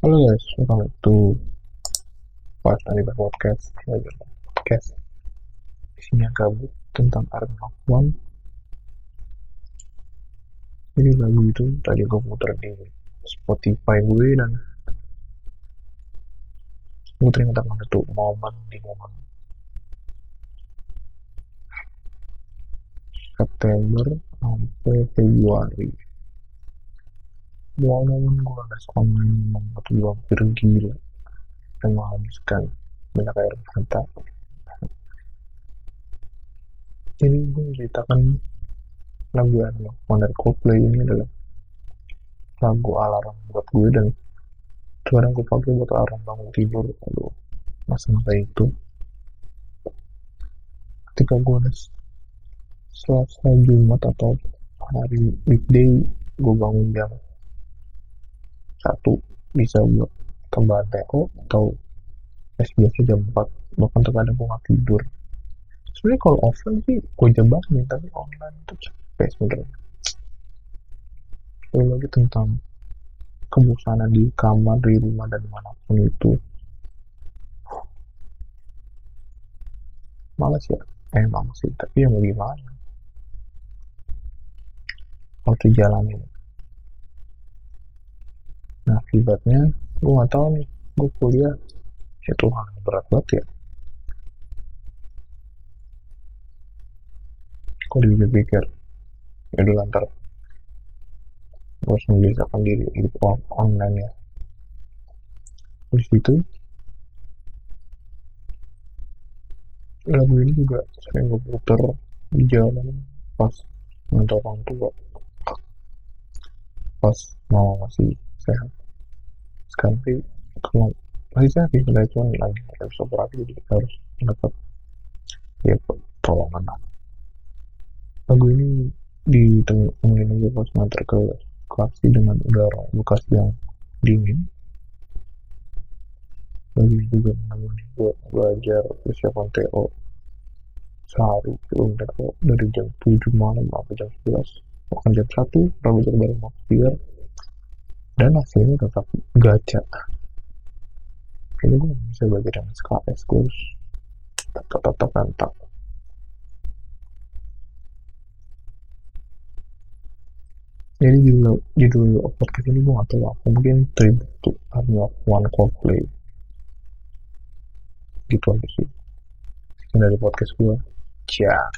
Halo guys, welcome to Pas Anime Podcast. Podcast. Isinya gabut tentang Arma One. Jadi lagu itu tadi gue puter di Spotify gue dan gue teringat akan satu momen di momen September sampai Februari dua momen gue les online membuat gue hampir gila. Dan menghabiskan banyak air mata. Ini gue ceritakan lagu One dari Coldplay ini adalah lagu alarm buat gue dan sekarang gue pakai buat alarm bangun tidur. Aduh masa kayak itu. Ketika gue Selasa Jumat atau hari weekday gue bangun jam satu bisa buat tambahan TO atau les biasa jam 4 bahkan terkadang gue nggak tidur. Sebenarnya kalau offline sih gue jebakin tapi online itu capek sebenarnya. Lalu lagi tentang kebosanan di kamar di rumah dan mana pun itu. Malas ya? Emang sih. Tapi yang gimana? Harus dijalanin. nah akibatnya gue gak tahu nih gue kuliah. Ya Tuhan berat banget ya. Kok dipikir ya dulu antar gue harus membiasakan diri hidup on- online ya. Di situ lagu ini juga sering gue puter di jalan pas ngantar orang tua. Pas mau masih sehat sih kalau sehat sih sebenarnya cuman lagi harus operasi jadi harus dapat ya pertolongan lah. Lagu ini ditemuin gue pas ngantar ke lokasi dengan udara bekas yang dingin. Lagi juga menemani gue belajar persiapan TO sehari sebelum TO dari jam 7 malam sampai jam 11 bahkan jam 1 pernah belajar bareng Maksir dan hasilnya tetap gacha. Ini gue bisa belajar dengan SKS gue harus tetap tetap mantap. Jadi judul judul podcast ini gue gak apa. Mungkin tribute to Army of One Coldplay. Gitu aja sih. Sekian dari podcast gue ciao